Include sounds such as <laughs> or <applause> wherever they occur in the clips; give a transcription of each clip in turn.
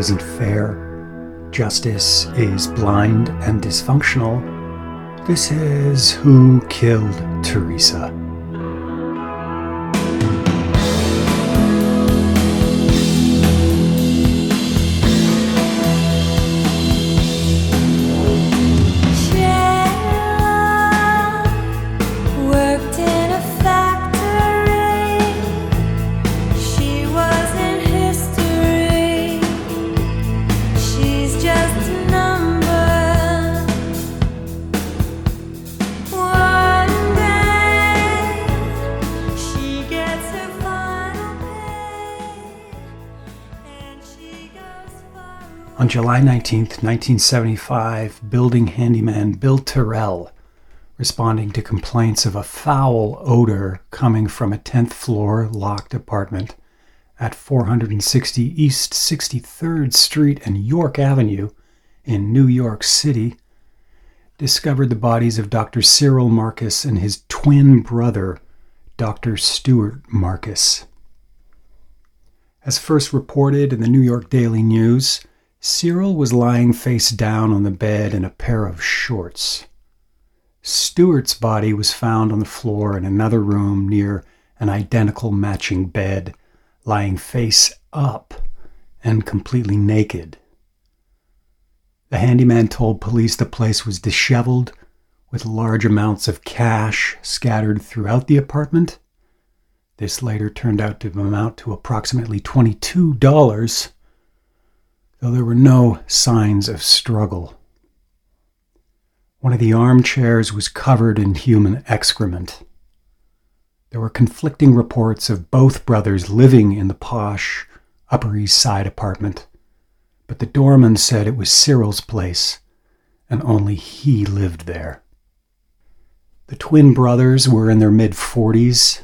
Isn't fair, justice is blind and dysfunctional, this is Who Killed Theresa? July 19, 1975, building handyman Bill Terrell, responding to complaints of a foul odor coming from a 10th floor locked apartment at 460 East 63rd Street and York Avenue in New York City, discovered the bodies of Dr. Cyril Marcus and his twin brother, Dr. Stewart Marcus. As first reported in the New York Daily News, Cyril was lying face down on the bed in a pair of shorts. Stewart's body was found on the floor in another room near an identical matching bed, lying face up and completely naked. The handyman told police the place was disheveled, with large amounts of cash scattered throughout the apartment. This later turned out to amount to approximately $22 though there were no signs of struggle. One of the armchairs was covered in human excrement. There were conflicting reports of both brothers living in the posh Upper East Side apartment, but the doorman said it was Cyril's place, and only he lived there. The twin brothers were in their mid 40s.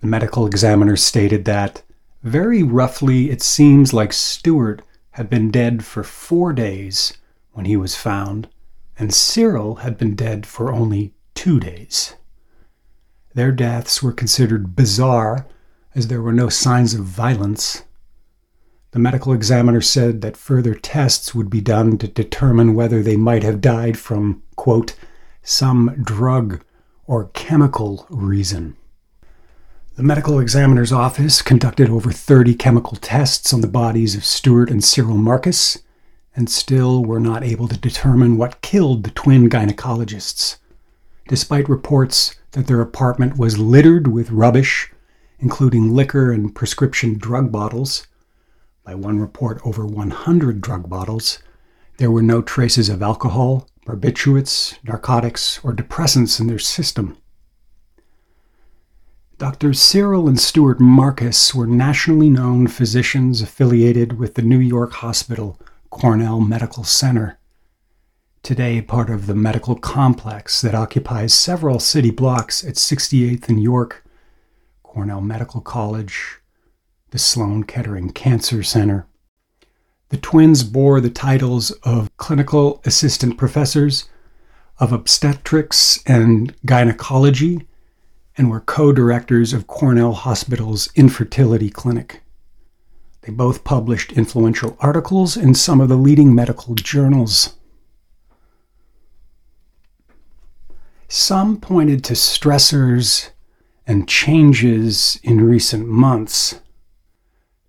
The medical examiner stated that, very roughly, it seems like Stewart had been dead for four days when he was found, and Cyril had been dead for only two days. Their deaths were considered bizarre as there were no signs of violence. The medical examiner said that further tests would be done to determine whether they might have died from, quote, some drug or chemical reason. The medical examiner's office conducted over 30 chemical tests on the bodies of Stewart and Cyril Marcus, and still were not able to determine what killed the twin gynecologists. Despite reports that their apartment was littered with rubbish, including liquor and prescription drug bottles, by one report, over 100 drug bottles, there were no traces of alcohol, barbiturates, narcotics, or depressants in their system. Dr. Cyril and Stuart Marcus were nationally known physicians affiliated with the New York Hospital Cornell Medical Center. Today, part of the medical complex that occupies several city blocks at 68th and York, Cornell Medical College, the Sloan Kettering Cancer Center. The twins bore the titles of clinical assistant professors of obstetrics and gynecology and were co directors of Cornell Hospital's infertility clinic. They both published influential articles in some of the leading medical journals. Some pointed to stressors and changes in recent months.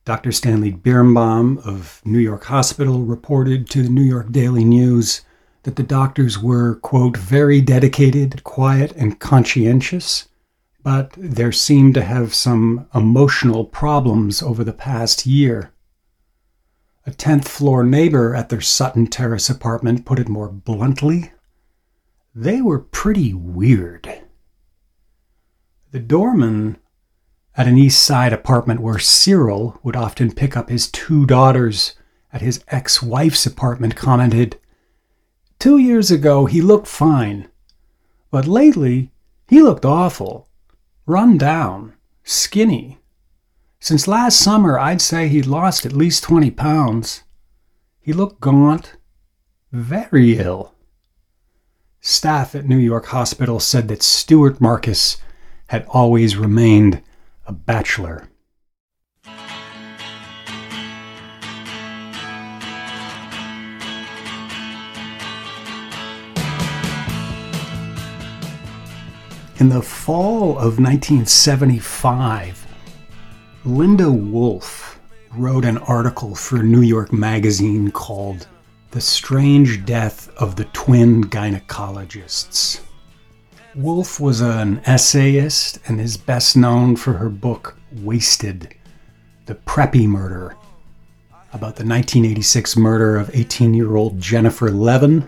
Dr. Stanley Birnbaum of New York Hospital reported to the New York Daily News that the doctors were, quote, very dedicated, quiet, and conscientious, but there seemed to have some emotional problems over the past year. A 10th floor neighbor at their Sutton Terrace apartment put it more bluntly. They were pretty weird. The doorman at an East Side apartment where Cyril would often pick up his two daughters at his ex wife's apartment commented, Two years ago he looked fine, but lately he looked awful, run down, skinny. Since last summer, I'd say he'd lost at least 20 pounds. He looked gaunt, very ill. Staff at New York Hospital said that Stewart Marcus had always remained a bachelor. In the fall of 1975, Linda Wolfe wrote an article for New York Magazine called The Strange Death of the Twin Gynecologists. Wolfe was an essayist and is best known for her book Wasted The Preppy Murder, about the 1986 murder of 18 year old Jennifer Levin,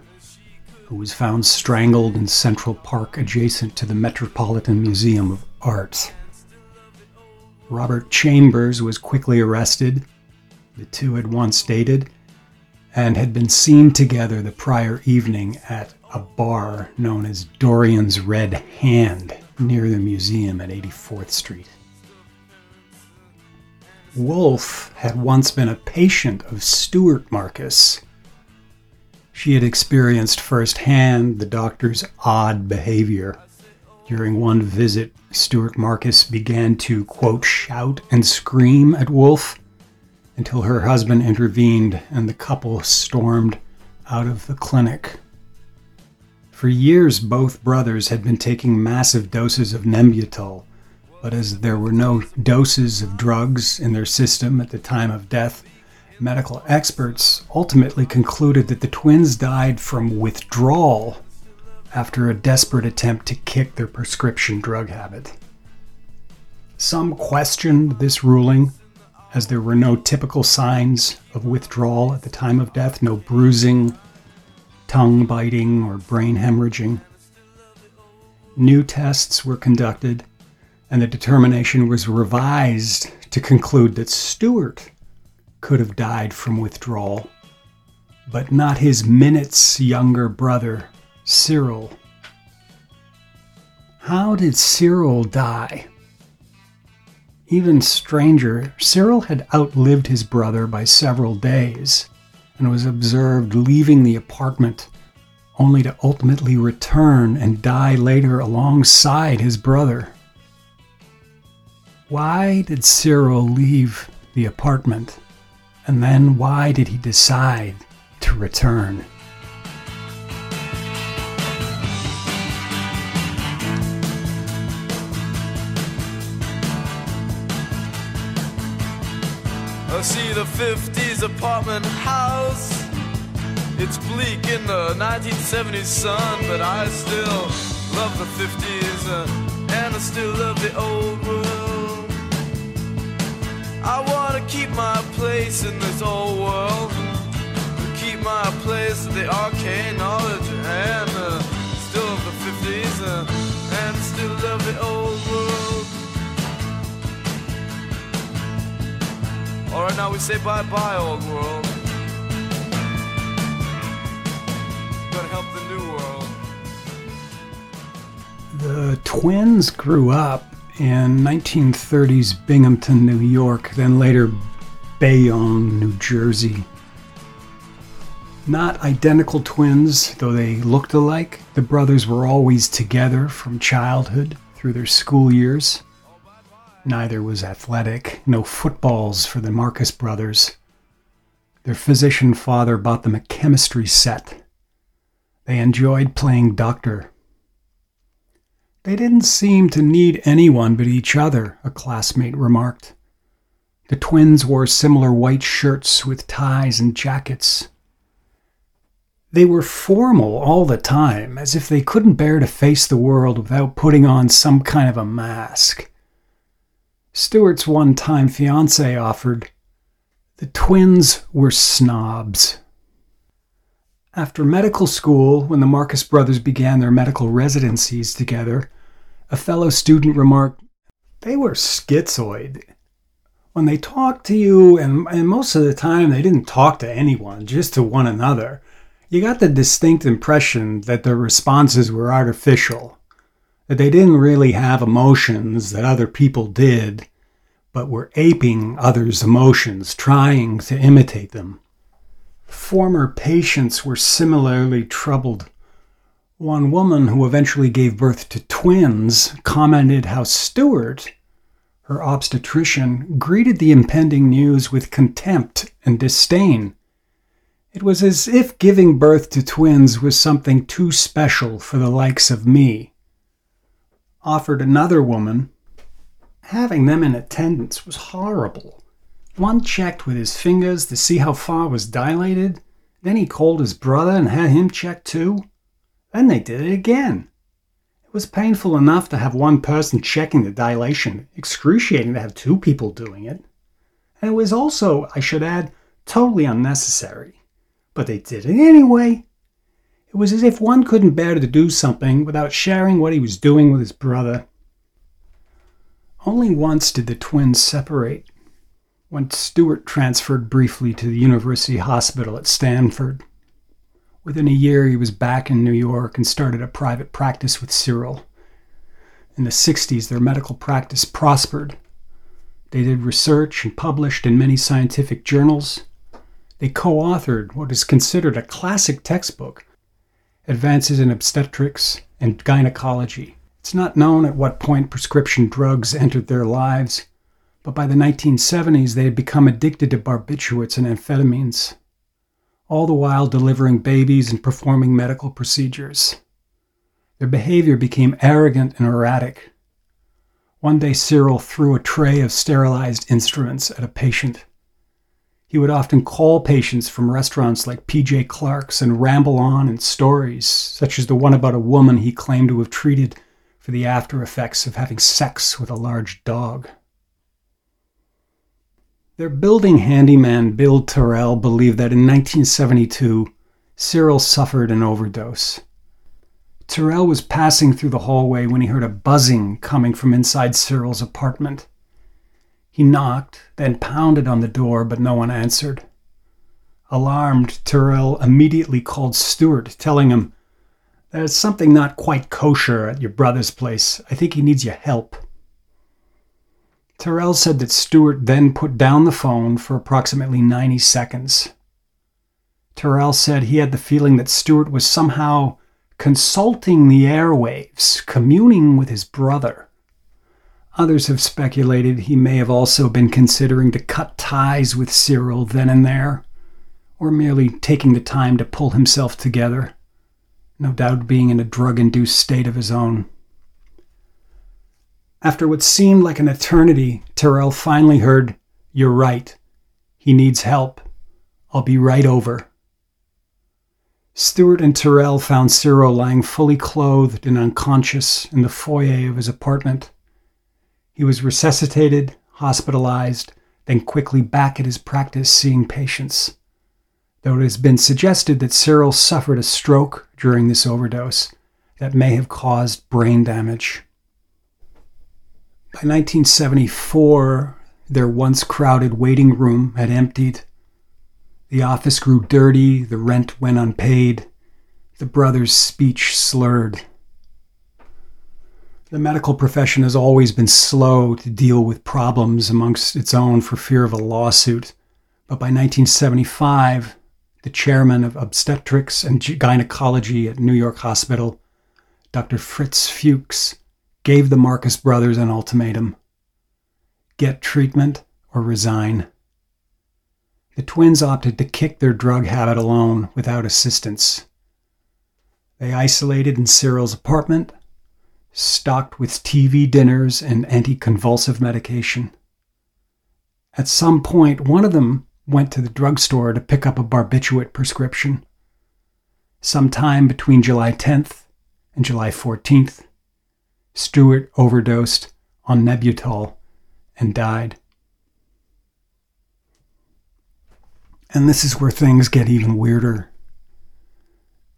who was found strangled in Central Park adjacent to the Metropolitan Museum of Art. Robert Chambers was quickly arrested. The two had once dated and had been seen together the prior evening at a bar known as Dorian's Red Hand near the museum at 84th Street. Wolfe had once been a patient of Stewart Marcus she had experienced firsthand the doctor's odd behavior. During one visit, Stewart Marcus began to, quote, shout and scream at Wolfe until her husband intervened and the couple stormed out of the clinic. For years, both brothers had been taking massive doses of Nembutal, but as there were no doses of drugs in their system at the time of death, medical experts ultimately concluded that the twins died from withdrawal after a desperate attempt to kick their prescription drug habit. Some questioned this ruling, as there were no typical signs of withdrawal at the time of death no bruising, tongue biting, or brain hemorrhaging. New tests were conducted, and the determination was revised to conclude that Stewart could have died from withdrawal, but not his minutes younger brother, Cyril. How did Cyril die? Even stranger, Cyril had outlived his brother by several days and was observed leaving the apartment only to ultimately return and die later alongside his brother. Why did Cyril leave the apartment? And then why did he decide to return? I see the 50s apartment house. It's bleak in the 1970s sun, but I still love the 50s uh, and I still love the old world. I wanna keep my place in this old world. Keep my place in the arcane knowledge and uh, still of the 50s uh, and still of the old world. Alright, now we say bye bye, old world. Gotta help the new world. The twins grew up in 1930s Binghamton, New York, then later Bayonne, New Jersey. Not identical twins, though they looked alike, the brothers were always together from childhood through their school years. Neither was athletic, no footballs for the Marcus brothers. Their physician father bought them a chemistry set. They enjoyed playing doctor. They didn't seem to need anyone but each other, a classmate remarked. The twins wore similar white shirts with ties and jackets. They were formal all the time, as if they couldn't bear to face the world without putting on some kind of a mask. Stewart's one time fiance offered, the twins were snobs. After medical school, when the Marcus brothers began their medical residencies together, a fellow student remarked, They were schizoid. When they talked to you, and, and most of the time they didn't talk to anyone, just to one another, you got the distinct impression that their responses were artificial, that they didn't really have emotions that other people did, but were aping others' emotions, trying to imitate them. Former patients were similarly troubled. One woman who eventually gave birth to twins commented how Stewart, her obstetrician, greeted the impending news with contempt and disdain. It was as if giving birth to twins was something too special for the likes of me. Offered another woman, Having them in attendance was horrible. One checked with his fingers to see how far was dilated. Then he called his brother and had him check too. Then they did it again. It was painful enough to have one person checking the dilation, excruciating to have two people doing it. And it was also, I should add, totally unnecessary. But they did it anyway. It was as if one couldn't bear to do something without sharing what he was doing with his brother. Only once did the twins separate, when Stewart transferred briefly to the University Hospital at Stanford. Within a year, he was back in New York and started a private practice with Cyril. In the 60s, their medical practice prospered. They did research and published in many scientific journals. They co authored what is considered a classic textbook Advances in Obstetrics and Gynecology it's not known at what point prescription drugs entered their lives, but by the 1970s they had become addicted to barbiturates and amphetamines, all the while delivering babies and performing medical procedures. Their behavior became arrogant and erratic. One day Cyril threw a tray of sterilized instruments at a patient. He would often call patients from restaurants like PJ Clarke's and ramble on in stories, such as the one about a woman he claimed to have treated for the after effects of having sex with a large dog. Their building handyman, Bill Terrell, believed that in 1972, Cyril suffered an overdose. Terrell was passing through the hallway when he heard a buzzing coming from inside Cyril's apartment. He knocked, then pounded on the door, but no one answered. Alarmed, Terrell immediately called Stuart, telling him there's something not quite kosher at your brother's place. I think he needs your help. Terrell said that Stewart then put down the phone for approximately 90 seconds. Terrell said he had the feeling that Stewart was somehow consulting the airwaves, communing with his brother. Others have speculated he may have also been considering to cut ties with Cyril then and there, or merely taking the time to pull himself together no doubt being in a drug induced state of his own. After what seemed like an eternity, Terrell finally heard, You're right. He needs help. I'll be right over. Stewart and Terrell found Cyril lying fully clothed and unconscious in the foyer of his apartment. He was resuscitated, hospitalized, then quickly back at his practice seeing patients though it has been suggested that Cyril suffered a stroke during this overdose that may have caused brain damage. By 1974, their once crowded waiting room had emptied. The office grew dirty, the rent went unpaid, the brother's speech slurred. The medical profession has always been slow to deal with problems amongst its own for fear of a lawsuit, but by 1975, the chairman of obstetrics and gynecology at New York Hospital, Dr. Fritz Fuchs, gave the Marcus brothers an ultimatum get treatment or resign. The twins opted to kick their drug habit alone without assistance. They isolated in Cyril's apartment, stocked with TV dinners and anticonvulsive medication. At some point, one of them went to the drugstore to pick up a barbiturate prescription. Sometime between July 10th and July 14th, Stewart overdosed on Nembutal and died. And this is where things get even weirder.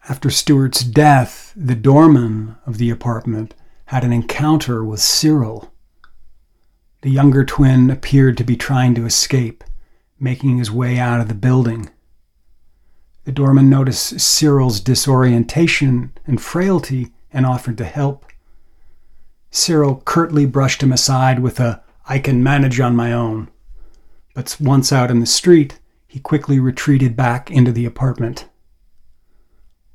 After Stewart's death, the doorman of the apartment had an encounter with Cyril. The younger twin appeared to be trying to escape, making his way out of the building. The doorman noticed Cyril's disorientation and frailty and offered to help. Cyril curtly brushed him aside with a, I can manage on my own. But once out in the street, he quickly retreated back into the apartment.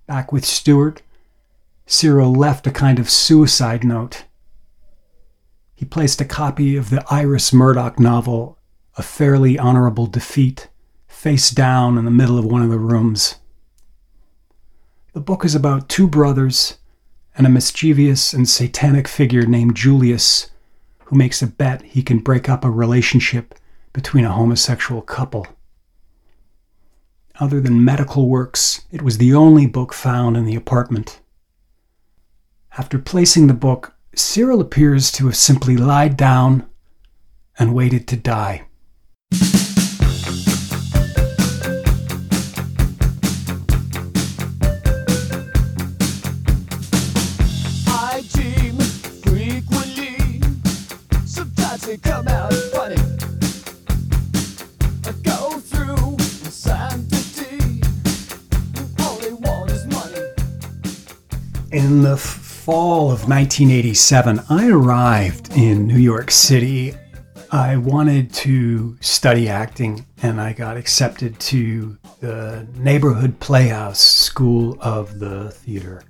Back with Stewart, Cyril left a kind of suicide note. He placed a copy of the Iris Murdoch novel, A Fairly Honorable Defeat, face down in the middle of one of the rooms. The book is about two brothers and a mischievous and satanic figure named Julius who makes a bet he can break up a relationship between a homosexual couple. Other than medical works, it was the only book found in the apartment. After placing the book, Cyril appears to have simply lied down and waited to die. In the fall of 1987, I arrived in New York City. I wanted to study acting, and I got accepted to the Neighborhood Playhouse School of the Theater.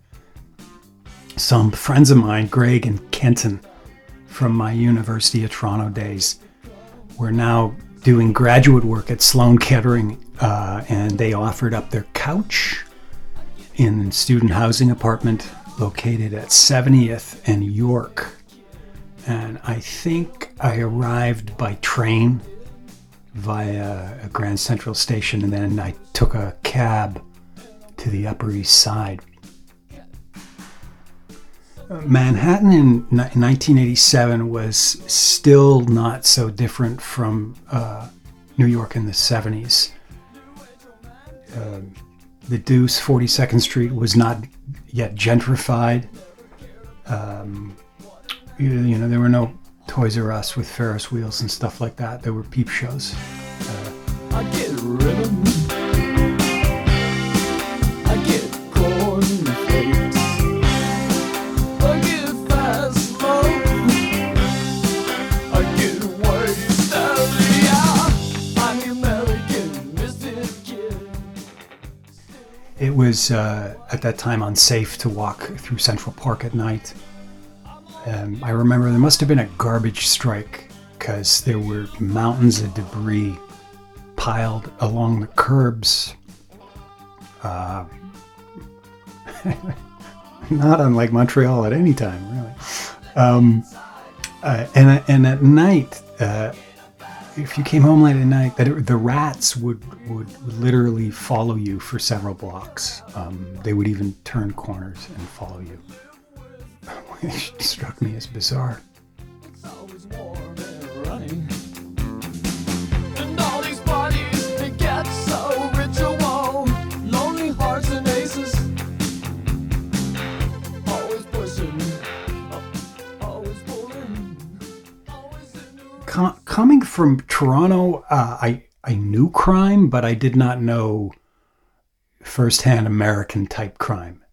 Some friends of mine, Greg and Kenton, from my University of Toronto days, were now doing graduate work at Sloan Kettering, uh, and they offered up their couch in student housing apartment located at 70th and York. And I think I arrived by train via a Grand Central Station, and then I took a cab to the Upper East Side. Manhattan in 1987 was still not so different from uh, New York in the 70s. Uh, the Deuce, 42nd Street, was not yet gentrified. Um, you, you, know, there were no Toys R Us with Ferris wheels and stuff like that. There were peep shows. Uh, was uh, at that time unsafe to walk through Central Park at night. Um, I remember there must have been a garbage strike because there were mountains of debris piled along the curbs. Uh, <laughs> not unlike Montreal at any time, really. Um, uh, and and at night, uh, if you came home late at night, that it, the rats would, would, literally follow you for several blocks. Um, they would even turn corners and follow you, <laughs> which struck me as bizarre. Coming from Toronto, uh, I I knew crime, but I did not know firsthand American type crime.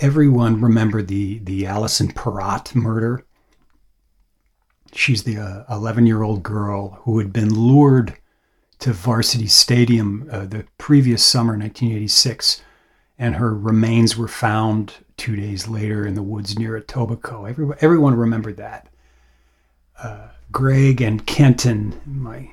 Everyone remembered the the Alison Parrott murder. She's the 11 uh, year old girl who had been lured to Varsity Stadium uh, the previous summer, 1986, and her remains were found two days later in the woods near Etobicoke. Everyone, everyone remembered that. Uh, Greg and Kenton, my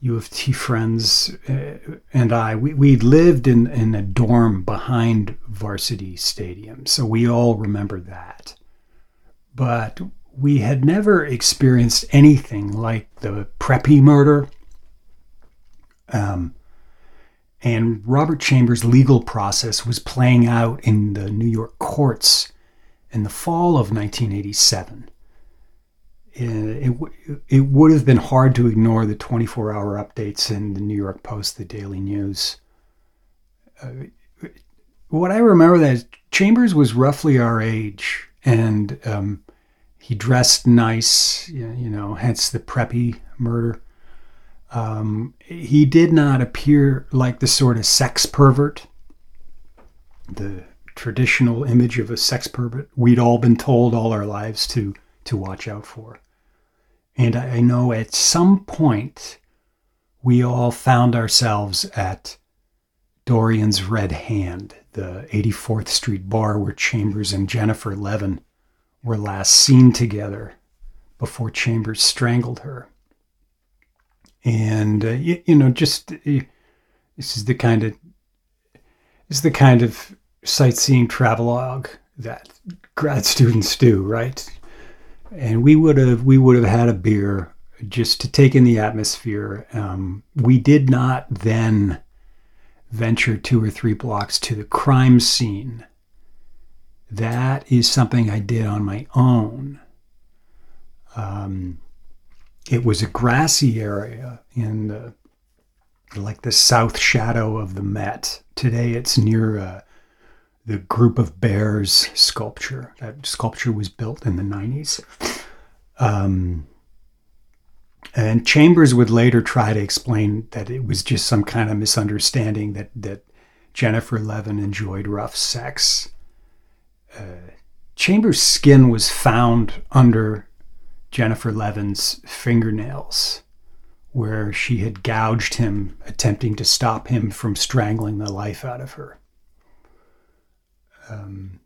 U of T friends, uh, and I, we, we lived in, in a dorm behind Varsity Stadium, so we all remember that. But we had never experienced anything like the Preppy murder. Um, and Robert Chambers' legal process was playing out in the New York courts in the fall of 1987. Uh, it, it, would have been hard to ignore the 24 hour updates in the New York Post, the Daily News. Uh, what I remember that Chambers was roughly our age, and um, he dressed nice, you know, hence the preppy murder. Um, he did not appear like the sort of sex pervert, the traditional image of a sex pervert we'd all been told all our lives to to watch out for. And I know at some point we all found ourselves at Dorian's Red Hand, the 84th Street bar where Chambers and Jennifer Levin were last seen together before Chambers strangled her. And uh, you, you, know just uh, this is the kind of this is the kind of sightseeing travelogue that grad students do right and we would have we would have had a beer just to take in the atmosphere. Um, we did not then venture two or three blocks to the crime scene. That is something i did on my own. Um, it was a grassy area in the, like the south shadow of the Met. Today it's near uh, the Group of Bears sculpture. That sculpture was built in the 90s. Um, and Chambers would later try to explain that it was just some kind of misunderstanding that, that Jennifer Levin enjoyed rough sex. Uh, Chambers' skin was found under Jennifer Levin's fingernails, where she had gouged him, attempting to stop him from strangling the life out of her. Um,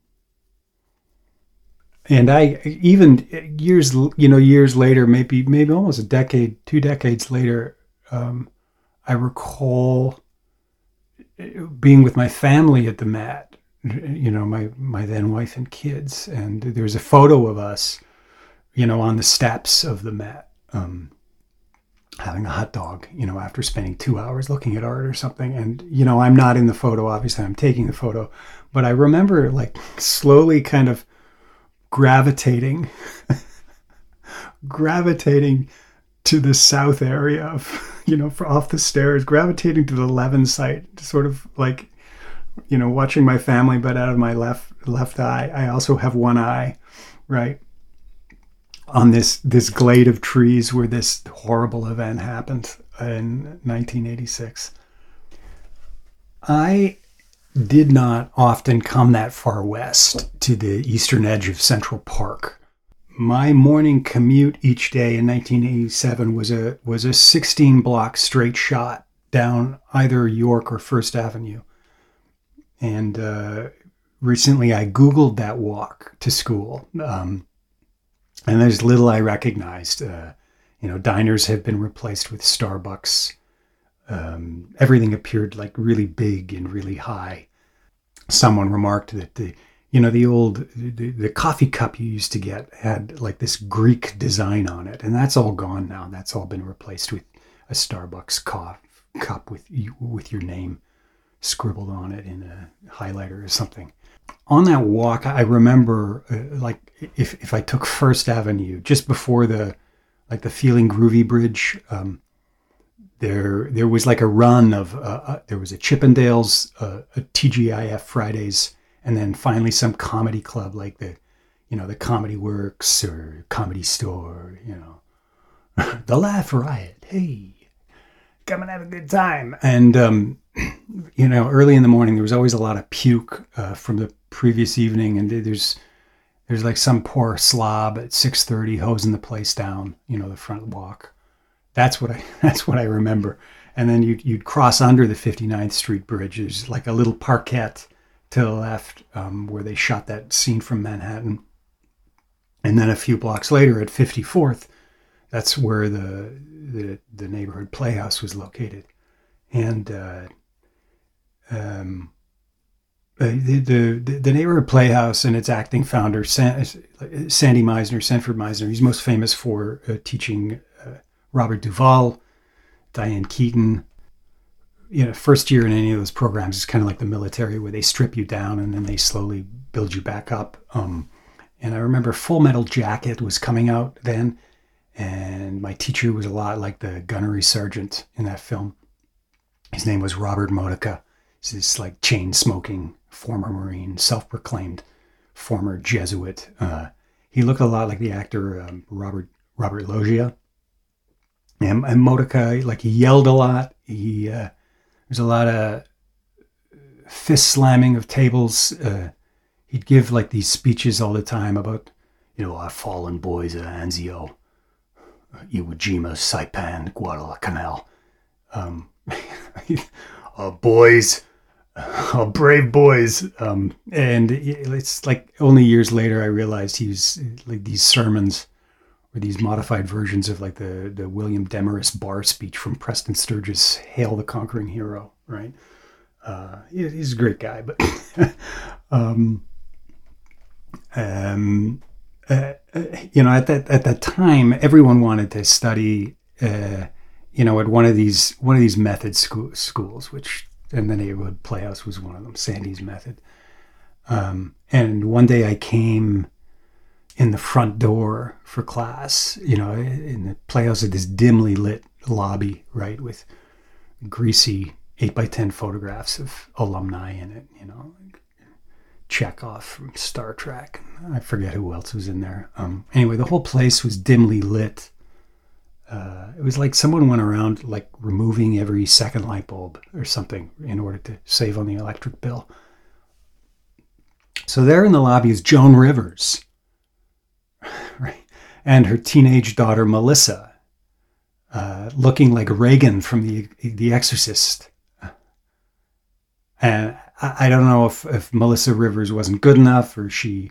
and I even years you know years later, maybe maybe almost a decade, two decades later, um, I recall being with my family at the Met. you know, my my then wife and kids, and there's a photo of us you know, on the steps of the Met. um, having a hot dog, you know, after spending two hours looking at art or something. And, you know, I'm not in the photo, obviously, I'm taking the photo, but I remember like slowly kind of gravitating, <laughs> gravitating to the south area of, <laughs> you know, for off the stairs, gravitating to the Levin site, sort of like, you know, watching my family, but out of my left left eye. I also have one eye, right? On this this glade of trees where this horrible event happened in 1986. I did not often come that far west to the eastern edge of Central Park. My morning commute each day in 1987 was a was a 16 block straight shot down either York or First Avenue. And uh, recently I Googled that walk to school. Um, and there's little I recognized. Uh, you know, diners have been replaced with Starbucks. Um, everything appeared like really big and really high. Someone remarked that the, you know, the old the, the coffee cup you used to get had like this Greek design on it, and that's all gone now. That's all been replaced with a Starbucks cup with with your name scribbled on it in a highlighter or something on that walk, I remember uh, like if if I took First Avenue just before the like the Feeling Groovy Bridge, um, there there was like a run of uh, uh, there was a Chippendales, uh, a TGIF Fridays, and then finally some comedy club like the you know the Comedy Works or Comedy Store, you know, <laughs> the Laugh Riot. Hey, come and have a good time. And um, you know, early in the morning, there was always a lot of puke uh, from the previous evening, and there's there's like some poor slob at six thirty hosing the place down. You know, the front walk, That's what I <laughs> that's what I remember. And then you'd, you'd cross under the 59th Street Bridge. There's like a little parquet to the left um, where they shot that scene from Manhattan. And then a few blocks later at 54th, that's where the the, the neighborhood playhouse was located. And uh, um, uh, the, the, the neighborhood playhouse and its acting founder Sandy Meisner, Sanford Meisner. He's most famous for uh, teaching uh, Robert Duvall, Diane Keaton. You know, first year in any of those programs is kind of like the military, where they strip you down and then they slowly build you back up. Um, and I remember Full Metal Jacket was coming out then, and my teacher was a lot like the gunnery sergeant in that film. His name was Robert Modica. He's this like chain smoking former Marine, self proclaimed former Jesuit. Uh, he looked a lot like the actor um, Robert Robert Loggia. And, and Modica, like he yelled a lot. He uh, there's a lot of fist slamming of tables. Uh, he'd give like these speeches all the time about, you know, our fallen boys at Anzio, Iwo Jima, Saipan, Guadalcanal. Um, <laughs> uh, boys, oh, brave boys. Um, and it's like only years later I realized he was like these sermons or these modified versions of like the, the William Demarest bar speech from Preston Sturges' Hail the Conquering Hero, right? Uh, he's a great guy, but <laughs> um, um, uh, you know, at that at that time, everyone wanted to study, uh, you know, at one of these one of these method school, schools, which and the neighborhood playhouse was one of them, Sandy's method. Um, and one day I came in the front door for class, you know, in the playhouse had this dimly lit lobby, right, with greasy eight by ten photographs of alumni in it, you know, Chekov from Star Trek. I forget who else was in there. Um, anyway, the whole place was dimly lit uh, it was like someone went around like removing every second light bulb or something in order to save on the electric bill. So there in the lobby is Joan Rivers, <laughs> right, and her teenage daughter Melissa, uh, looking like Reagan from the The Exorcist. And I, don't know if, if Melissa Rivers wasn't good enough or she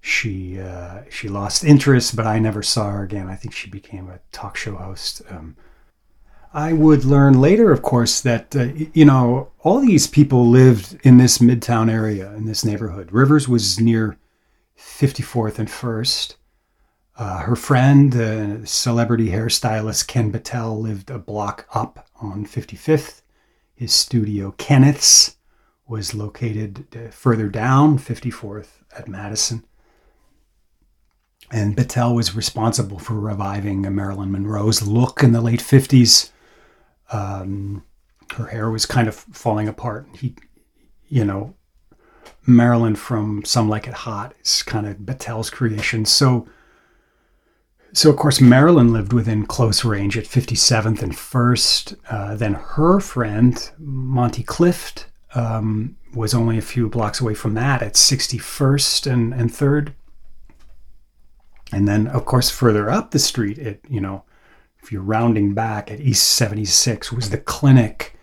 she uh, she lost interest, but I never saw her again. I think she became a talk show host. Um, I would learn later, of course, that uh, you know all these people lived in this midtown area in this neighborhood. Rivers was near 54th and First. Uh, her friend, uh, celebrity hairstylist Ken Battelle, lived a block up on 55th. His studio, Kenneth's, was located uh, further down, 54th at Madison. And Battelle was responsible for reviving Marilyn Monroe's look in the late 50s. Um, her hair was kind of falling apart. He, you know, Marilyn from Some Like It Hot is kind of Battelle's creation. So, so of course, Marilyn lived within close range at 57th and 1st. Uh, then her friend, Monty Clift, um, was only a few blocks away from that at 61st and, and 3rd. And then, of course, further up the street, it you know, if you're rounding back at East 76, was the clinic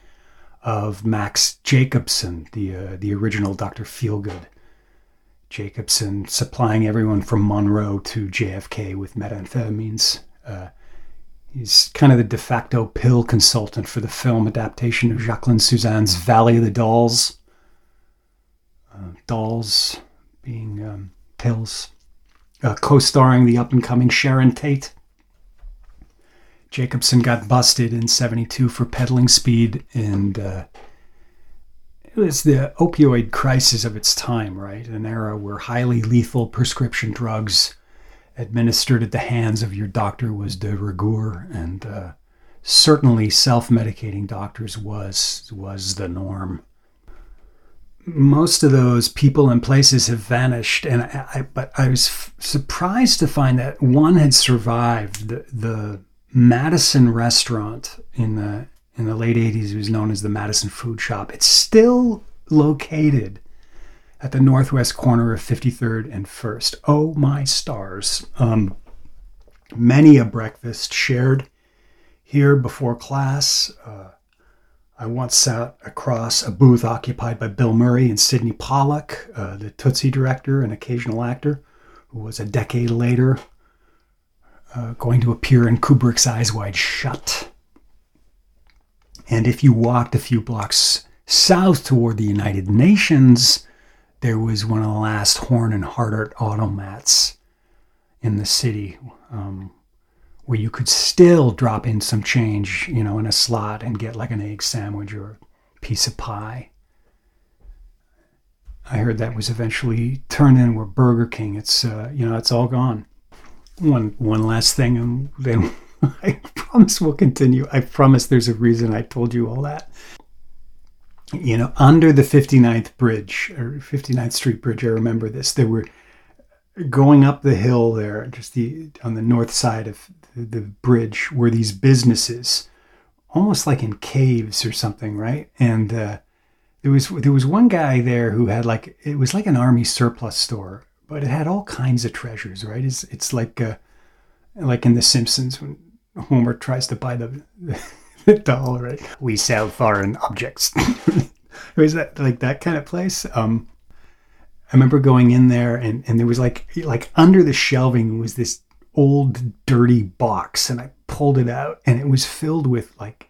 of Max Jacobson, the uh, the original Dr. Feelgood. Jacobson supplying everyone from Monroe to JFK with methamphetamines. Uh, he's kind of the de facto pill consultant for the film adaptation of Jacqueline Susann's Valley of the Dolls. Uh, dolls being um, pills uh, co starring the up and coming Sharon Tate. Jacobson got busted in 72 for peddling speed, and uh, it was the opioid crisis of its time, right? An era where highly lethal prescription drugs administered at the hands of your doctor was de rigueur, and uh, certainly self medicating doctors was, was the norm most of those people and places have vanished. And I, but I was f- surprised to find that one had survived. The, the Madison restaurant in the in the late 80s was known as the Madison Food Shop. It's still located at the northwest corner of 53rd and 1st. Oh my stars. Um, many a breakfast shared here before class. Uh, I once sat across a booth occupied by Bill Murray and Sydney Pollack, uh, the Tootsie director and occasional actor, who was a decade later uh, going to appear in Kubrick's Eyes Wide Shut. And if you walked a few blocks south toward the United Nations, there was one of the last Horn and Hardart automats in the city um, where you could still drop in some change, you know, in a slot and get like an egg sandwich or a piece of pie. I heard that was eventually turned into a Burger King. It's uh, you know, it's all gone. One one last thing, and then <laughs> I promise we'll continue. I promise there's a reason I told you all that. You know, under the 59th bridge or 59th Street Bridge, I remember this. There were going up the hill there, just the on the north side of the bridge, were these businesses, almost like in caves or something, right? And uh, there was there was one guy there who had like it was like an army surplus store, but it had all kinds of treasures, right? It's it's like uh, like in The Simpsons when Homer tries to buy the, the <laughs> right? We sell foreign objects. <laughs> was that like that kind of place? Um, I remember going in there and, and there was like like under the shelving was this old dirty box and I pulled it out and it was filled with like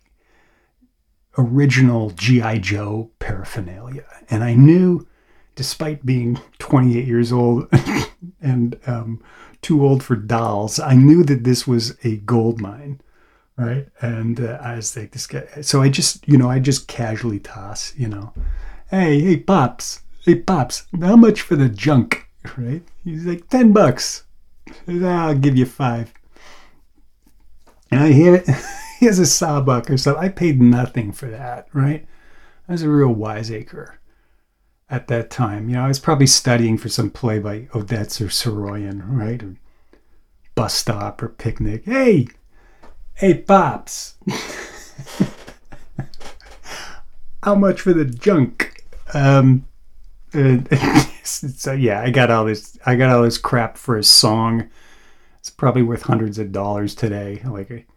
original GI Joe paraphernalia and I knew despite being 28 years old <laughs> and um, too old for dolls I knew that this was a gold mine right? And uh, I was like this guy so I just you know I just casually toss you know hey hey pops hey pops how much for the junk? <laughs> Right? He's like 10 bucks. I'll give you five. And i hear <laughs> he has a sawbuck or something. I paid nothing for that right? I was a real wiseacre at that time. You know i was probably studying for some play by odets or Saroyan, right? Or bus stop or picnic. Hey hey pops how much for the junk um <laughs> so yeah, I got all this. I got all this crap for a song. It's probably worth hundreds of dollars today. Like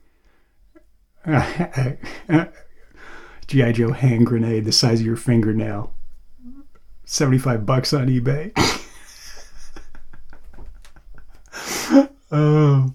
<laughs> a, GI Joe hand grenade the size of your fingernail. Seventy-five bucks on eBay. <laughs> oh.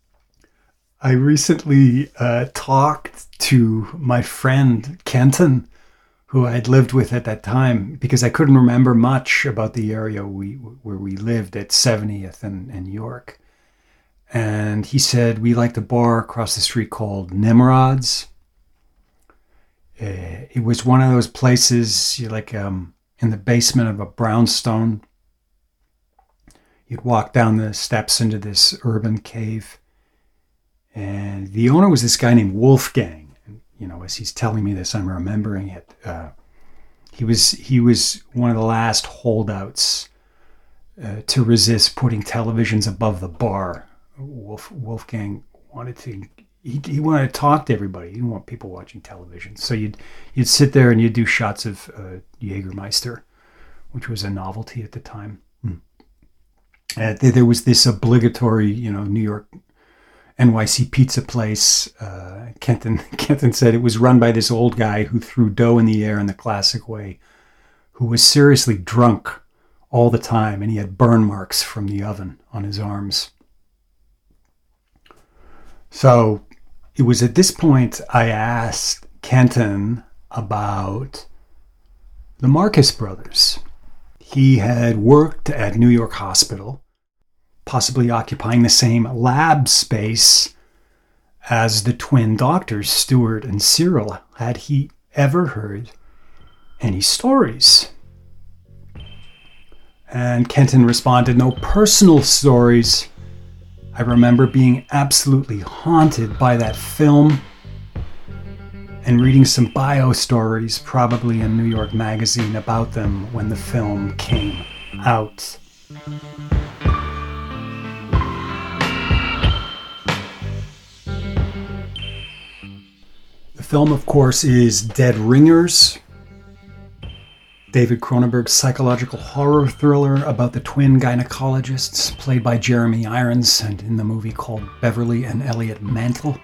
I recently uh, talked to my friend Kenton who I had lived with at that time because I couldn't remember much about the area we where we lived at 70th and, and York. And he said we liked a bar across the street called Nimrod's. Uh, it was one of those places you like um, in the basement of a brownstone. You'd walk down the steps into this urban cave, and the owner was this guy named Wolfgang you know, as he's telling me this, I'm remembering it. Uh, he was he was one of the last holdouts uh, to resist putting televisions above the bar. Wolf, Wolfgang wanted to he, he wanted to talk to everybody. He didn't want people watching television. So you'd you'd sit there and you'd do shots of uh, Jägermeister, which was a novelty at the time. Hmm. Uh, there was this obligatory, you know, New York NYC pizza place. Uh, Kenton <laughs> Kenton said it was run by this old guy who threw dough in the air in the classic way, who was seriously drunk all the time, and he had burn marks from the oven on his arms. So it was at this point I asked Kenton about the Marcus brothers. He had worked at New York Hospital possibly occupying the same lab space as the twin doctors, Stewart and Cyril. Had he ever heard any stories? And Kenton responded, No personal stories, I remember being absolutely haunted by that film and reading some bio stories, probably in New York Magazine, about them when the film came out. Film, of course, is Dead Ringers, David Cronenberg's psychological horror thriller about the twin gynecologists, played by Jeremy Irons, and in the movie called Beverly and Elliot Mantle.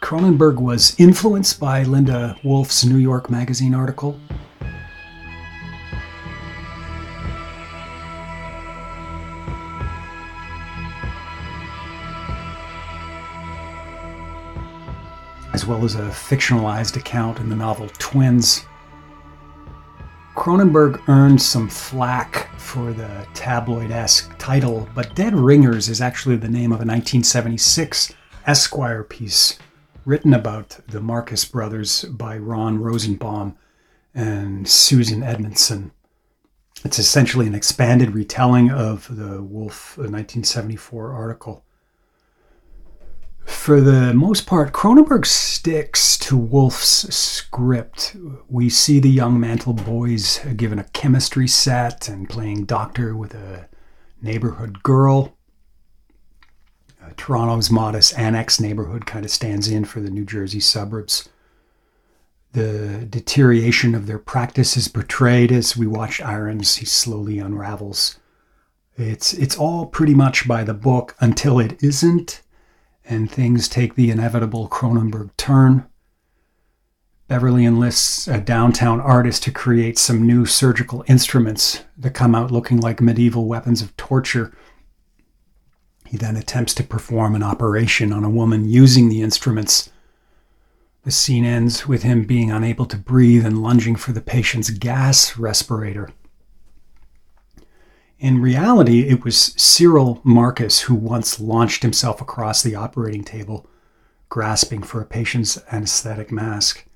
Cronenberg was influenced by Linda Wolfe's New York Magazine article. As well as a fictionalized account in the novel Twins. Cronenberg earned some flack for the tabloid esque title, but Dead Ringers is actually the name of a 1976 Esquire piece written about the Marcus brothers by Ron Rosenbaum and Susan Edmiston. It's essentially an expanded retelling of the Wolfe uh, 1974 article. For the most part, Cronenberg sticks to Wolfe's script. We see the young Mantle boys given a chemistry set and playing doctor with a neighborhood girl. Uh, Toronto's modest annex neighborhood kind of stands in for the New Jersey suburbs. The deterioration of their practice is portrayed as we watch Irons, he slowly unravels. It's, it's all pretty much by the book until it isn't, and things take the inevitable Cronenberg turn. Beverly enlists a downtown artist to create some new surgical instruments that come out looking like medieval weapons of torture he then attempts to perform an operation on a woman using the instruments. The scene ends with him being unable to breathe and lunging for the patient's gas respirator. In reality, it was Cyril Marcus who once launched himself across the operating table, grasping for a patient's anesthetic mask.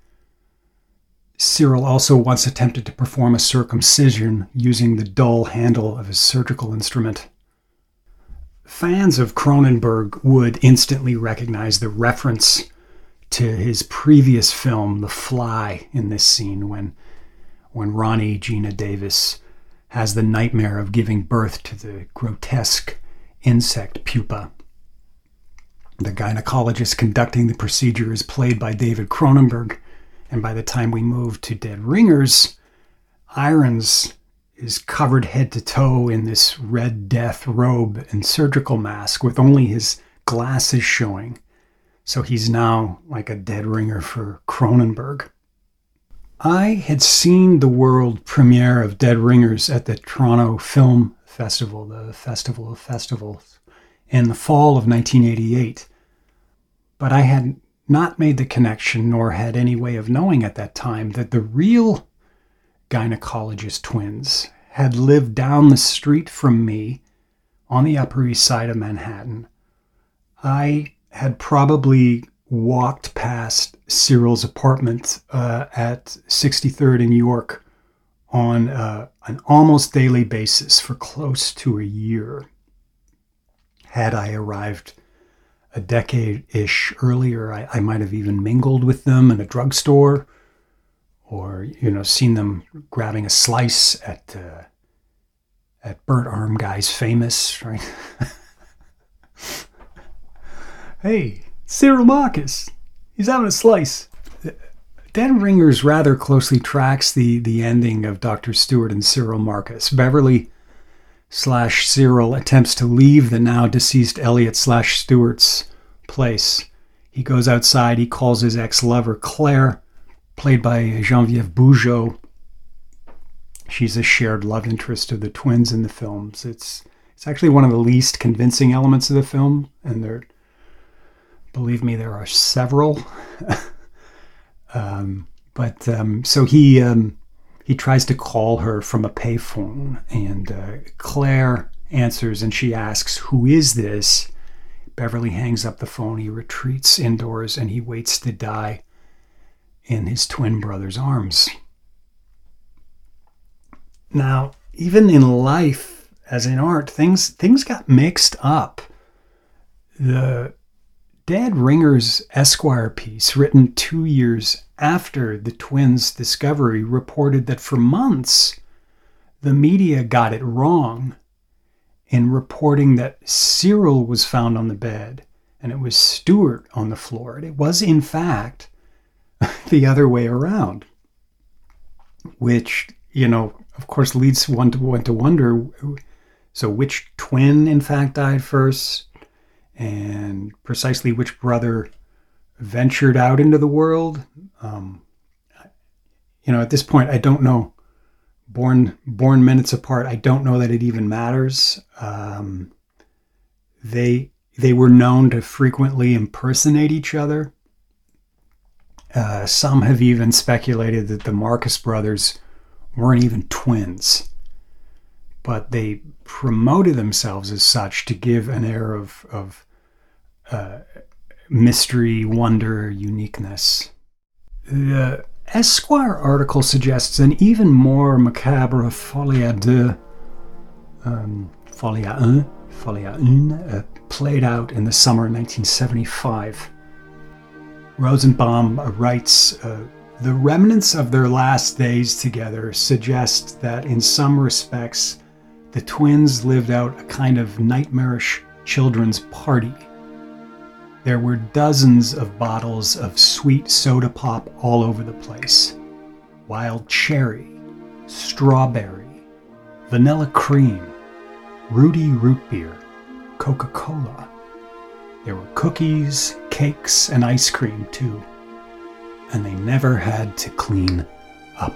Cyril also once attempted to perform a circumcision using the dull handle of his surgical instrument. Fans of Cronenberg would instantly recognize the reference to his previous film, The Fly, in this scene when, when Ronnie Geena Davis has the nightmare of giving birth to the grotesque insect pupa. The gynecologist conducting the procedure is played by David Cronenberg, and by the time we move to Dead Ringers, Irons is covered head to toe in this red death robe and surgical mask with only his glasses showing. So he's now like a dead ringer for Cronenberg. I had seen the world premiere of Dead Ringers at the Toronto Film Festival, the Festival of Festivals, in the fall of 1988. But I had not made the connection nor had any way of knowing at that time that the real gynecologist twins had lived down the street from me on the Upper East Side of Manhattan. I had probably walked past Cyril's apartment uh, at 63rd in York on uh, an almost daily basis for close to a year. Had I arrived a decade ish earlier, I, I might have even mingled with them in a drugstore or you know seen them grabbing a slice at uh, at Burnt Arm Guys Famous, right? <laughs> hey, Cyril Marcus, he's having a slice. Dead Ringers rather closely tracks the the ending of Dr. Stewart and Cyril Marcus. Beverly slash Cyril attempts to leave the now deceased Elliot slash Stewart's place. He goes outside. He calls his ex lover Claire played by Genevieve Bujold. She's a shared love interest of the twins in the films. It's it's actually one of the least convincing elements of the film, and there, believe me, there are several. <laughs> um, but um, so he um, he tries to call her from a payphone, and uh, Claire answers, and she asks, "Who is this?" Beverly hangs up the phone. He retreats indoors, and he waits to die in his twin brother's arms. Now, even in life, as in art, things things got mixed up The Dead Ringers Esquire piece, written two years after the twins' discovery, reported that for months the media got it wrong in reporting that Cyril was found on the bed and it was Stewart on the floor. It was, in fact, <laughs> the other way around, which, you know, of course, leads one to, one to wonder so, which twin, in fact, died first, and precisely which brother ventured out into the world. Um, you know, at this point, I don't know. Born born minutes apart, I don't know that it even matters. Um, they they were known to frequently impersonate each other. Uh, some have even speculated that the Marcus brothers weren't even twins, but they promoted themselves as such to give an air of, of uh, mystery, wonder, uniqueness. The Esquire article suggests an even more macabre folie à deux, um, folie à un, folie à une, uh, played out in the summer of 1975. Rosenbaum writes uh, The remnants of their last days together suggest that in some respects the twins lived out a kind of nightmarish children's party. There were dozens of bottles of sweet soda pop all over the place wild cherry, strawberry, vanilla cream, Rudy root beer, Coca Cola. There were cookies, cakes, and ice cream too. And they never had to clean up.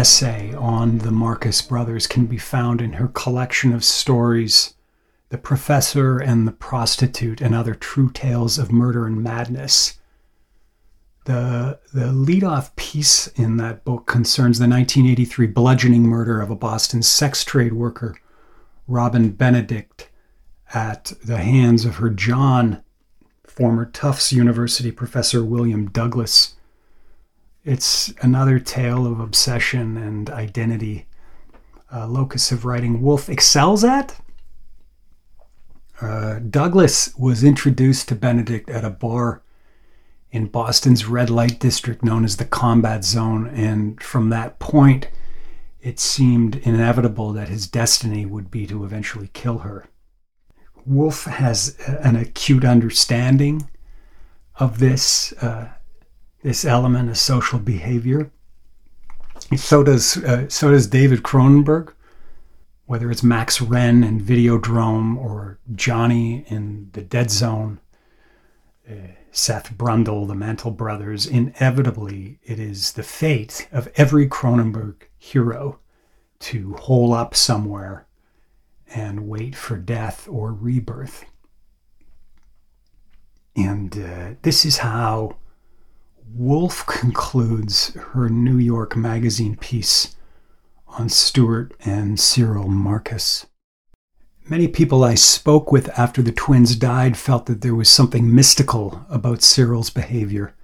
Essay on the Marcus brothers can be found in her collection of stories, The Professor and the Prostitute and Other True Tales of Murder and Madness. The, the lead-off piece in that book concerns the 1983 bludgeoning murder of a Boston sex trade worker, Robin Benedict, at the hands of her John, former Tufts University professor William Douglas. It's another tale of obsession and identity. Uh, locus of writing Wolfe excels at. Uh, Douglas was introduced to Benedict at a bar in Boston's red light district known as the Combat Zone, and from that point, it seemed inevitable that his destiny would be to eventually kill her. Wolfe has an acute understanding of this. Uh, this element of social behavior. So does uh, so does David Cronenberg, whether it's Max Renn in Videodrome or Johnny in The Dead Zone, uh, Seth Brundle, the Mantle Brothers. Inevitably, it is the fate of every Cronenberg hero to hole up somewhere and wait for death or rebirth. And uh, this is how Wolfe concludes her New York Magazine piece on Stewart and Cyril Marcus. Many people I spoke with after the twins died felt that there was something mystical about Cyril's behavior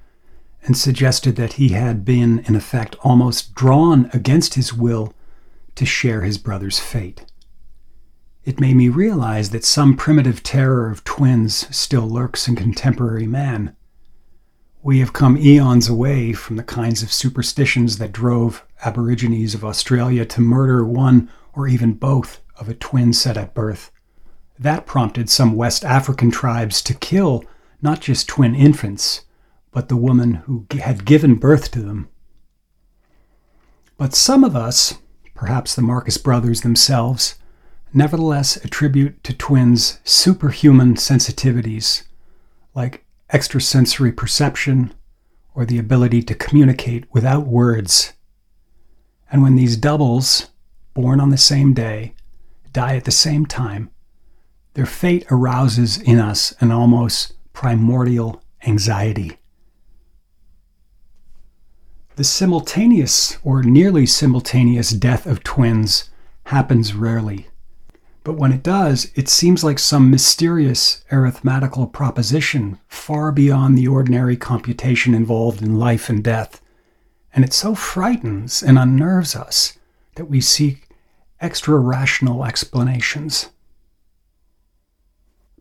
and suggested that he had been, in effect, almost drawn against his will to share his brother's fate. It made me realize that some primitive terror of twins still lurks in contemporary man we have come eons away from the kinds of superstitions that drove Aborigines of Australia to murder one or even both of a twin set at birth. That prompted some West African tribes to kill not just twin infants, but the woman who had given birth to them. But some of us, perhaps the Marcus brothers themselves, nevertheless attribute to twins superhuman sensitivities, like extrasensory perception, or the ability to communicate without words. And when these doubles, born on the same day, die at the same time, their fate arouses in us an almost primordial anxiety. The simultaneous or nearly simultaneous death of twins happens rarely. But when it does, it seems like some mysterious arithmetical proposition far beyond the ordinary computation involved in life and death. And it so frightens and unnerves us that we seek extra rational explanations.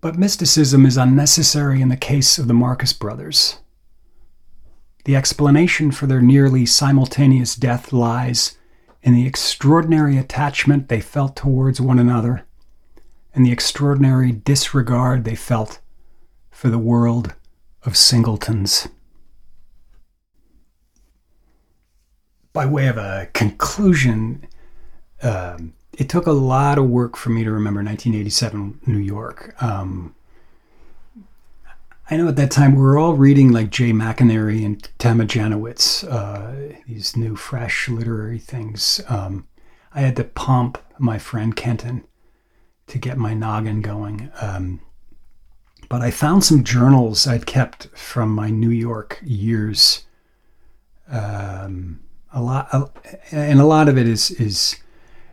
But mysticism is unnecessary in the case of the Marcus brothers. The explanation for their nearly simultaneous death lies in the extraordinary attachment they felt towards one another and the extraordinary disregard they felt for the world of singletons. By way of a conclusion, um, it took a lot of work for me to remember 1987 New York. Um, I know at that time we were all reading like Jay McInerney and Tama Janowitz, uh, these new, fresh literary things. Um, I had to pump my friend Kenton to get my noggin going. Um, but I found some journals I'd kept from my New York years. Um, a lot, and a lot of it is is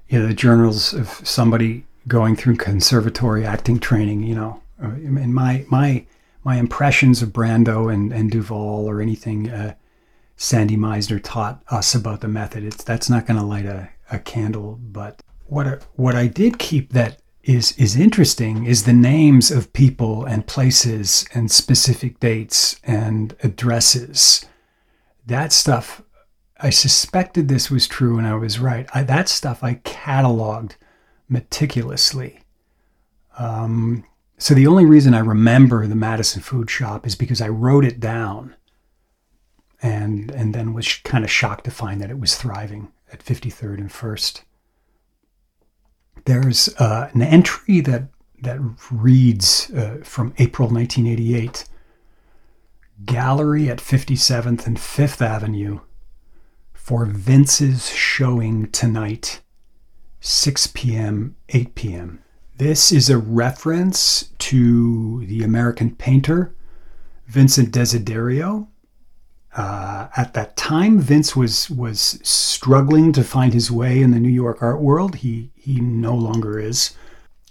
you know the journals of somebody going through conservatory acting training. You know, and my my my impressions of Brando and, and Duvall or anything uh, Sandy Meisner taught us about the method. It's that's not going to light a, a candle. But what what I did keep that is is interesting is the names of people and places and specific dates and addresses. That stuff, I suspected this was true, and I was right. I, that stuff I cataloged meticulously. Um, so the only reason I remember the Madison Food Shop is because I wrote it down, and and then was kind of shocked to find that it was thriving at 53rd and First there's uh, an entry that that reads uh, from April 1988. Gallery at 57th and 5th Avenue for Vince's showing tonight, 6 p.m., 8 p.m. This is a reference to the American painter Vincent Desiderio, uh, at that time, Vince was was struggling to find his way in the New York art world. He he no longer is,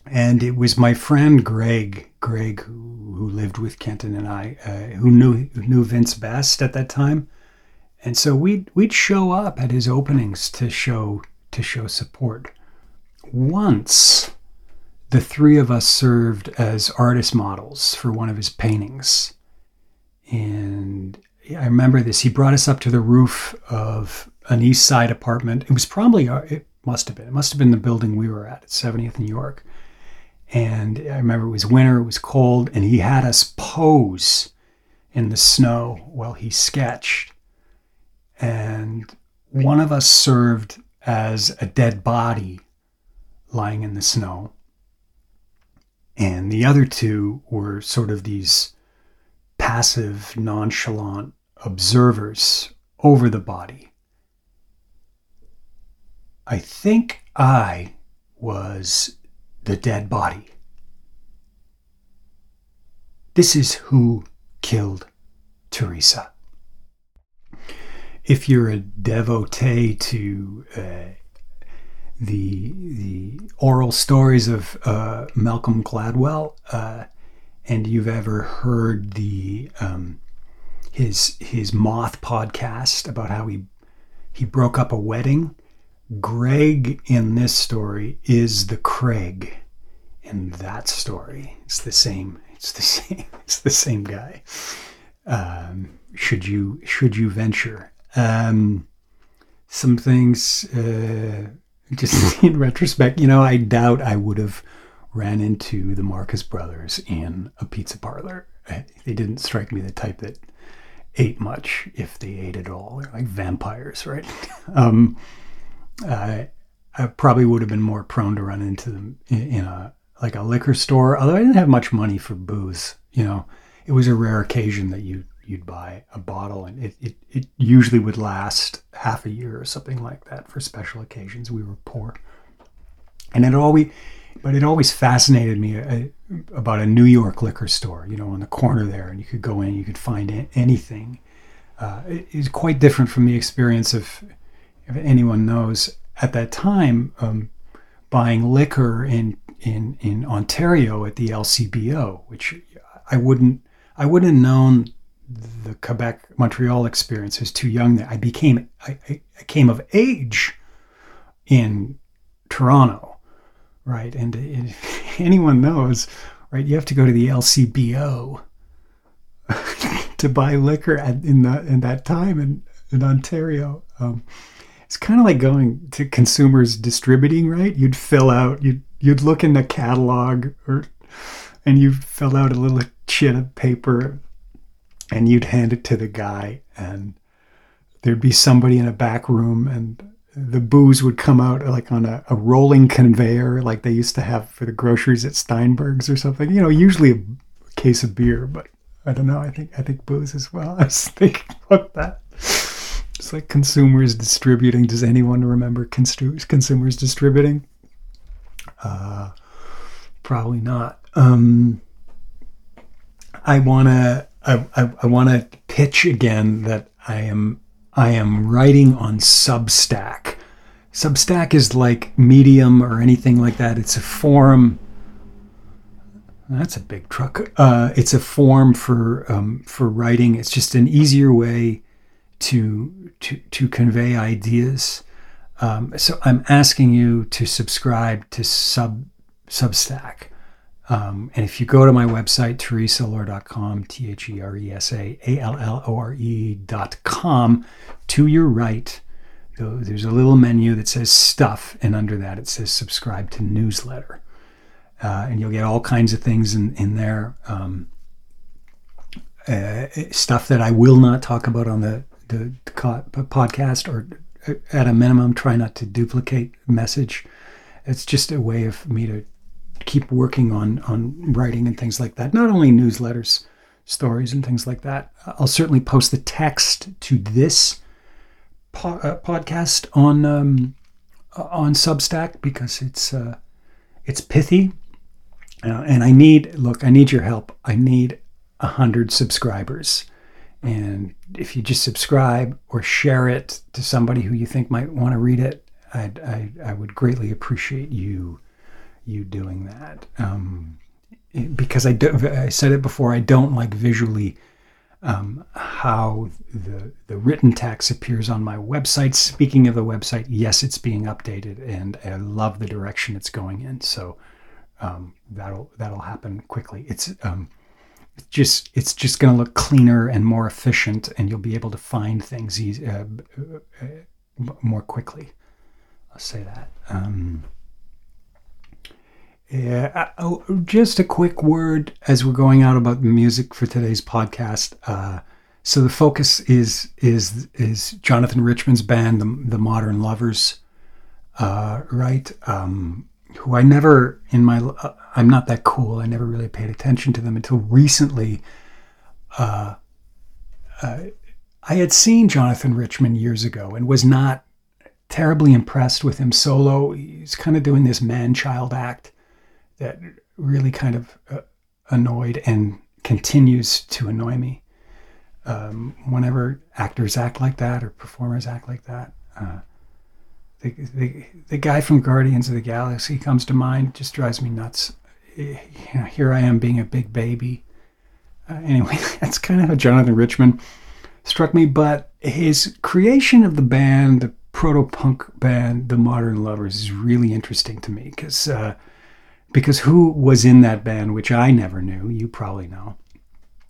and it was my friend Greg, Greg, who, lived with Kenton and I, uh, who knew who knew Vince best at that time, and so we'd we'd show up at his openings to show to show support. Once, the three of us served as artist models for one of his paintings, and I remember this. He brought us up to the roof of an East Side apartment. It was probably, uh, it must have been, it must have been the building we were at, at 70th New York. And I remember it was winter, it was cold, and he had us pose in the snow while he sketched. And one of us served as a dead body lying in the snow. And the other two were sort of these passive, nonchalant observers over the body. I think I was the dead body. This is who killed Theresa. If you're a devotee to uh, the the oral stories of uh, Malcolm Gladwell, uh, and you've ever heard the um, his his moth podcast about how he he broke up a wedding. Greg in this story is the Craig in that story. It's the same. It's the <laughs> same. It's the same guy. Um, should you should you venture? Um, some things, uh, just <laughs> in retrospect, you know, I doubt I would have ran into the Marcus brothers in a pizza parlor. They didn't strike me the type that ate much if they ate at all. They're like vampires, right? <laughs> um, I, I probably would have been more prone to run into them in, a like a liquor store. Although I didn't have much money for booze, you know, it was a rare occasion that you you'd buy a bottle, and it, it, it usually would last half a year or something like that for special occasions. We were poor, and it always, but it always fascinated me uh, about a New York liquor store. You know, on the corner there, and you could go in, you could find anything. Uh, it is quite different from the experience of, if anyone knows, at that time, um, buying liquor in in in Ontario at the LCBO, which I wouldn't I wouldn't have known the Quebec Montreal experience. I was too young there. I became I, I came of age in Toronto, right? And if <laughs> anyone knows, right, you have to go to the LCBO <laughs> to buy liquor at, in that in that time in in Ontario. Um, it's kind of like going to consumers distributing, right? You'd fill out, you'd you'd look in the catalog, or and you'd fill out a little sheet of paper, and you'd hand it to the guy, and there'd be somebody in a back room, and the booze would come out like on a, a rolling conveyor, like they used to have for the groceries at Steinberg's or something. You know, usually a case of beer, but I don't know. I think I think booze as well. <laughs> I was thinking about that. It's like consumers distributing. Does anyone remember consumers distributing? Uh, probably not. Um, I wanna I, I, I wanna pitch again that I am I am writing on Substack. Substack is like Medium or anything like that. It's a forum. That's a big truck. Uh, it's a form for um, for writing. It's just an easier way to to to convey ideas. Um, so I'm asking you to subscribe to Sub Substack. Um, and if you go to my website, theresaallore.com, T H E R E S A A L L O R E.com, to your right, there's a little menu that says stuff, and under that it says subscribe to newsletter. Uh, and you'll get all kinds of things in, in there. Um, uh, stuff that I will not talk about on the, the, podcast, or uh, at a minimum, try not to duplicate message. It's just a way of me to keep working on on writing and things like that. Not only newsletters, stories, and things like that. I'll certainly post the text to this po- uh, podcast on um, on Substack because it's uh, it's pithy, uh, and I need look. I need your help. I need a hundred subscribers. And if you just subscribe or share it to somebody who you think might want to read it, I'd, I, I would greatly appreciate you you doing that. Um, because I, do, I said it before, I don't like visually um, how the the written text appears on my website. Speaking of the website, yes, it's being updated, and I love the direction it's going in. So um, that'll that'll happen quickly. It's um, just it's just going to look cleaner and more efficient, and you'll be able to find things easy, uh, uh, more quickly. I'll say that. Um, yeah. Uh, oh, just a quick word as we're going out about the music for today's podcast. Uh, so the focus is is is Jonathan Richman's band, the, the Modern Lovers, uh, right? Um, who I never in my uh, I'm not that cool. I never really paid attention to them until recently. Uh, uh, I had seen Jonathan Richman years ago and was not terribly impressed with him solo. He's kind of doing this man-child act that really kind of uh, annoyed and continues to annoy me. Um, whenever actors act like that or performers act like that, uh, the, the, guy from Guardians of the Galaxy comes to mind. Just drives me nuts. You know, here I am being a big baby. Uh, anyway, <laughs> that's kind of how Jonathan Richman struck me. But his creation of the band, the proto punk band, the Modern Lovers, is really interesting to me because uh, because who was in that band, which I never knew, you probably know.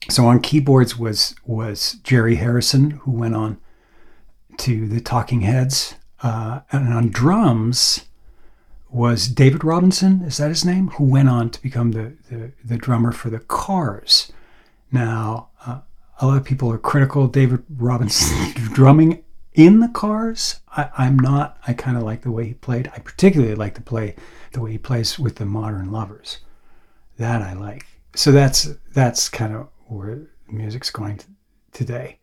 So on keyboards was was Jerry Harrison, who went on to the Talking Heads, uh, and on drums was David Robinson. Is that his name? Who went on to become the the, the drummer for the Cars. Now, uh, a lot of people are critical David Robinson <laughs> drumming in the Cars. I, I'm not. I kind of like the way he played. I particularly like to play the way he plays with the modern lovers. That I like. So that's that's kind of where music's going today.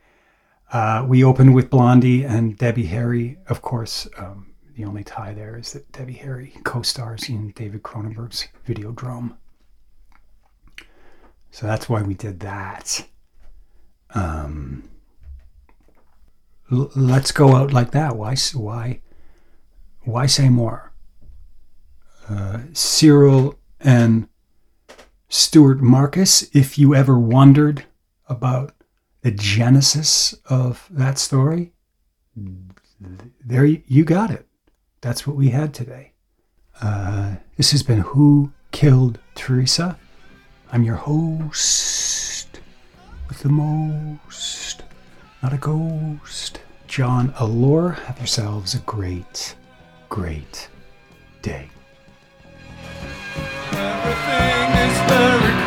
Uh, we opened with Blondie and Debbie Harry. Of course, um, the only tie there is that Debbie Harry co stars in David Cronenberg's Videodrome. So that's why we did that. Um, l- let's go out like that. Why? Why? Why say more? Uh, Cyril and Stewart Marcus. If you ever wondered about the genesis of that story, there you got it. That's what we had today. Uh, this has been Who Killed Theresa? I'm your host with the most, not a ghost, John Allore. Have yourselves a great, great day. Everything is very